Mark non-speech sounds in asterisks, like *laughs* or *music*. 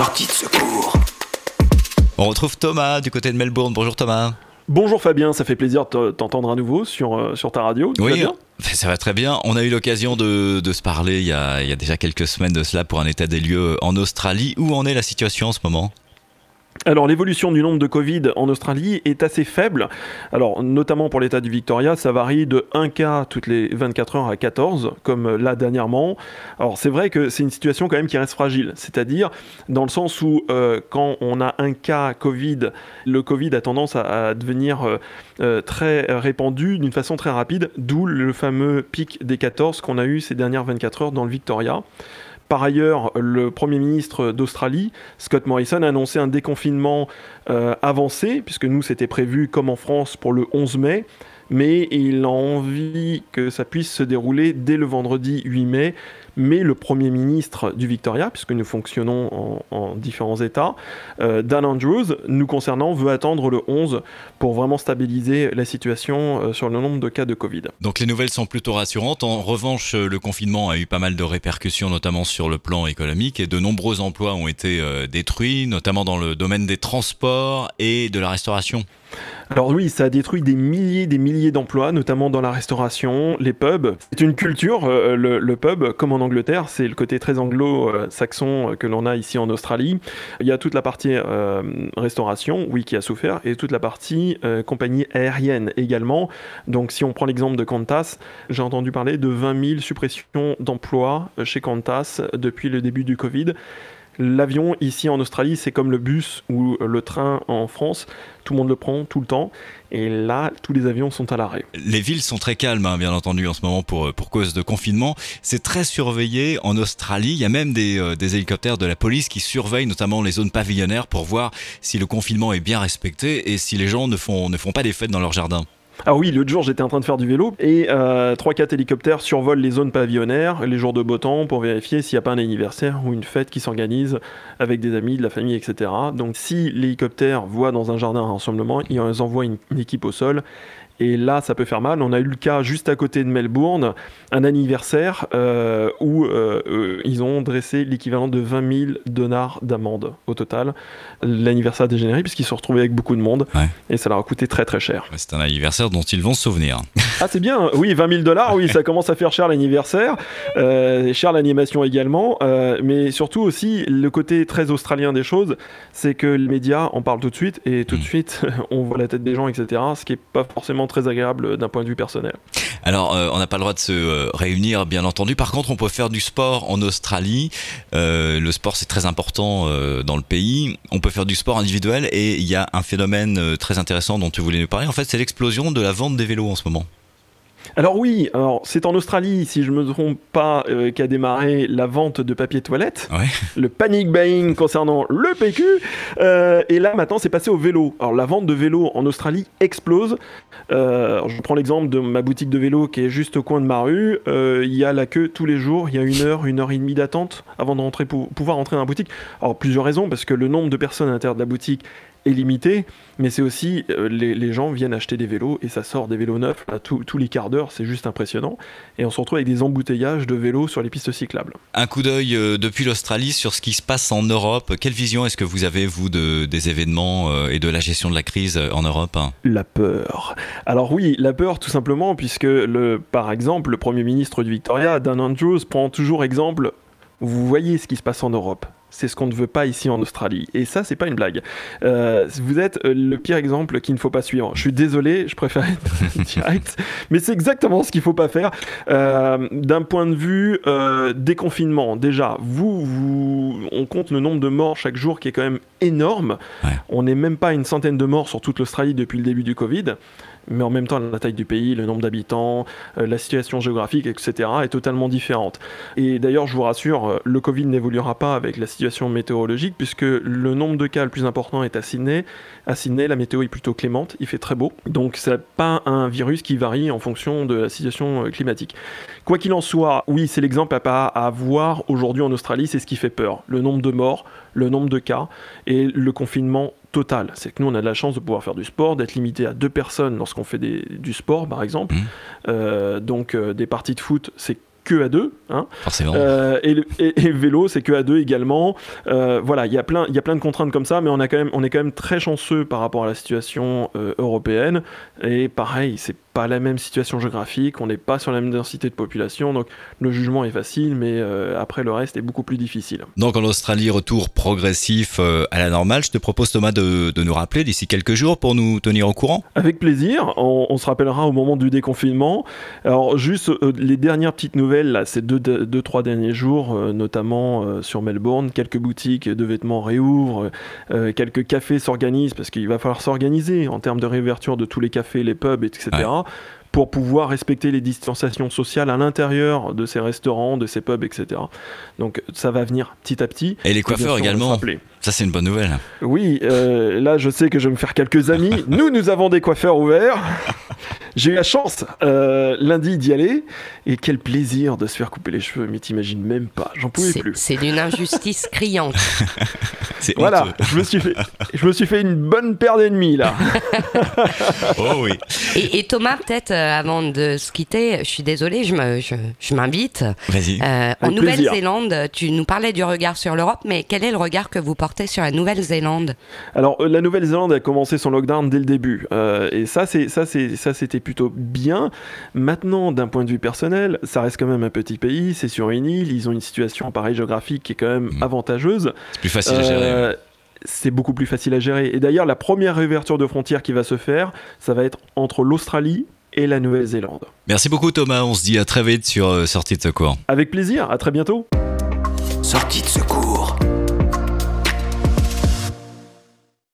Sortie de secours. On retrouve Thomas du côté de Melbourne. Bonjour Thomas. Bonjour Fabien, ça fait plaisir de t'entendre à nouveau sur, euh, sur ta radio. oui, ça va très bien. On a eu l'occasion de, se parler il y, a, il y, a, déjà quelques semaines de cela pour un état des lieux en Australie. Où en est la situation en ce moment? Alors l'évolution du nombre de Covid en Australie est assez faible. Alors notamment pour l'état du Victoria, ça varie de 1 cas toutes les 24 heures à 14, comme là dernièrement. Alors c'est vrai que c'est une situation quand même qui reste fragile, c'est-à-dire dans le sens où euh, quand on a un cas Covid, le Covid a tendance à, devenir euh, euh, très répandu d'une façon très rapide, d'où le fameux pic des 14 qu'on a eu ces dernières 24 heures dans le Victoria. Par ailleurs, le Premier ministre d'Australie, Scott Morrison, a annoncé un déconfinement euh, avancé, puisque nous, c'était prévu comme en France pour le 11 mai, mais il a envie que ça puisse se dérouler dès le vendredi 8 mai mais le Premier ministre du Victoria, puisque nous fonctionnons en, différents États, euh, Dan Andrews, nous concernant, veut attendre le 11 pour vraiment stabiliser la situation euh, sur le nombre de cas de Covid. Donc les nouvelles sont plutôt rassurantes. En revanche, le confinement a eu pas mal de répercussions, notamment sur le plan économique, et de nombreux emplois ont été euh, détruits, notamment dans le domaine des transports et de la restauration. Alors oui, ça a détruit des milliers des milliers d'emplois, notamment dans la restauration, les pubs. C'est une culture, euh, le, pub, comme Angleterre, c'est le côté très anglo-saxon que l'on a ici en Australie. Il y a toute la partie euh, restauration, oui, qui a souffert, et toute la partie euh, compagnie aérienne également. Donc si on prend l'exemple de Qantas, j'ai entendu parler de 20 000 suppressions d'emplois chez Qantas depuis le début du Covid. L'avion ici en Australie, c'est comme le bus ou le train en France. Tout le monde le prend tout le temps. Et là, tous les avions sont à l'arrêt. Les villes sont très calmes, hein, bien entendu, en ce moment pour, pour cause de confinement. C'est très surveillé en Australie. Il y a même des, euh, des, hélicoptères de la police qui surveillent notamment les zones pavillonnaires pour voir si le confinement est bien respecté et si les gens ne font, ne font pas des fêtes dans leur jardin. Ah oui, l'autre jour j'étais en train de faire du vélo et euh, 3-4 hélicoptères survolent les zones pavillonnaires les jours de beau temps pour vérifier s'il n'y a pas un anniversaire ou une fête qui s'organise avec des amis, de la famille, etc. Donc si l'hélicoptère voit dans un jardin un rassemblement, ils envoient une équipe au sol et là, ça peut faire mal. On a eu le cas juste à côté de Melbourne, un anniversaire euh, où euh, euh, ils ont dressé l'équivalent de 20 000 dollars d'amende au total. L'anniversaire a dégénéré puisqu'ils se sont retrouvés avec beaucoup de monde et ça leur a coûté très très cher. C'est un anniversaire dont ils vont se souvenir. ah, c'est bien. Oui, 20 000 dollars, oui, ça commence à faire cher l'anniversaire, cher l'animation également, mais surtout aussi le côté très australien des choses, c'est que les médias en parlent tout de suite et tout de mm. suite *laughs* on voit la tête des gens, etc. Ce qui est pas forcément très agréable d'un point de vue personnel. Alors, euh, on n'a pas le droit de se euh, réunir, bien entendu. Par contre, on peut faire du sport en Australie. Euh, le sport, c'est très important dans le pays. On peut faire du sport individuel et il y a un phénomène très intéressant dont tu voulais nous parler. En fait, c'est l'explosion de la vente des vélos en ce moment. Alors oui, alors c'est en Australie, si je me trompe pas, euh, qu'a démarré la vente de papier toilette, le panic buying *laughs* concernant le PQ, euh, et là maintenant c'est passé au vélo. Alors la vente de vélos en Australie explose. Euh, je prends l'exemple de ma boutique de vélo qui est juste au coin de ma rue. Il y a la queue tous les jours, il y a une heure, une heure et demie d'attente avant de rentrer pour pouvoir entrer dans la boutique. Alors plusieurs raisons, parce que le nombre de personnes à l'intérieur de la boutique est limité, mais c'est aussi euh, les, gens viennent acheter des vélos et ça sort des vélos neufs tous les quarts d'heure, c'est juste impressionnant. Et on se retrouve avec des embouteillages de vélos sur les pistes cyclables. Un coup d'œil euh, depuis l'Australie sur ce qui se passe en Europe. Quelle vision est-ce que vous avez, vous, de, des événements euh, et de la gestion de la crise en Europe La peur. Alors oui, la peur tout simplement, puisque le, par exemple, le Premier ministre du Victoria, Dan Andrews, prend toujours exemple, vous voyez ce qui se passe en Europe c'est ce qu'on ne veut pas ici en Australie. Et ça, c'est pas une blague. Euh, vous êtes euh, le pire exemple qu'il ne faut pas suivre. Je suis désolé, je préfère être *laughs* direct, mais c'est exactement ce qu'il faut pas faire. Euh, d'un point de vue déconfinement, déjà, vous, vous, on compte le nombre de morts chaque jour qui est quand même énorme. On n'est même pas à une centaine de morts sur toute l'Australie depuis le début du Covid mais en même temps la taille du pays, le nombre d'habitants, euh, la situation géographique, etc. est totalement différente. Et d'ailleurs, je vous rassure, euh, le Covid n'évoluera pas avec la situation météorologique puisque le nombre de cas le plus important est à Sydney. À Sydney, la météo est plutôt clémente, il fait très beau, donc c'est pas un virus qui varie en fonction de la situation euh, climatique. Quoi qu'il en soit, oui, c'est l'exemple à pas à voir aujourd'hui en Australie, c'est ce qui fait peur. Le nombre de morts, le nombre de cas et le confinement total. C'est que nous, on a de la chance de pouvoir faire du sport, d'être limité à deux personnes lorsqu'on fait du sport, par exemple. Mmh. Euh, donc, euh, des parties de foot, c'est que à deux. Hein. Forcément. et, et, vélo, c'est que à deux également. voilà, il y a plein, il y a plein de contraintes comme ça, mais on a quand même, on est quand même très chanceux par rapport à la situation européenne. Et pareil, c'est pas la même situation géographique, on n'est pas sur la même densité de population, donc le jugement est facile, mais euh, après le reste est beaucoup plus difficile. Donc en Australie, retour progressif euh, à la normale. Je te propose Thomas de, nous rappeler d'ici quelques jours pour nous tenir au courant. Avec plaisir, on, se rappellera au moment du déconfinement. Alors juste euh, les dernières petites nouvelles, là, ces deux, deux, trois derniers jours, notamment sur Melbourne, quelques boutiques de vêtements réouvrent, quelques cafés s'organisent, parce qu'il va falloir s'organiser en termes de réouverture de tous les cafés, les pubs, etc pour pouvoir respecter les distanciations sociales à l'intérieur de ces restaurants, de ces pubs, etc. Donc ça va venir petit à petit. Et les coiffeurs également. Ça c'est une bonne nouvelle. Oui, euh, là je sais que je vais me faire quelques amis. *laughs* nous, nous avons des coiffeurs ouverts. J'ai eu la chance euh, lundi d'y aller et quel plaisir de se faire couper les cheveux, mais t'imagines même pas, j'en pouvais plus. C'est d'une injustice criante. *laughs* voilà, je me, suis fait, je me suis fait une bonne paire d'ennemis là. *laughs* oh oui. Et, Thomas, peut-être euh, avant de se quitter, je suis désolé, je m'invite. Je, Vas-y. Euh, en Nouvelle-Zélande, tu nous parlais du regard sur l'Europe, mais quel est le regard que vous portez sur la Nouvelle-Zélande Alors, la Nouvelle-Zélande a commencé son lockdown dès le début, et ça, c'est ça, c'est ça, c'était plutôt bien. Maintenant, d'un point de vue personnel, ça reste quand même un petit pays, c'est sur une île, ils ont une situation pareil géographique qui est quand même hmm. avantageuse. C'est plus facile à gérer. Euh, c'est beaucoup plus facile à gérer. Et d'ailleurs, la première réouverture de frontières qui va se faire, ça va être entre l'Australie et la Nouvelle-Zélande. Merci beaucoup Thomas, on se dit à très vite sur euh, Sortie de secours. Avec plaisir, à très bientôt. Sortie de secours.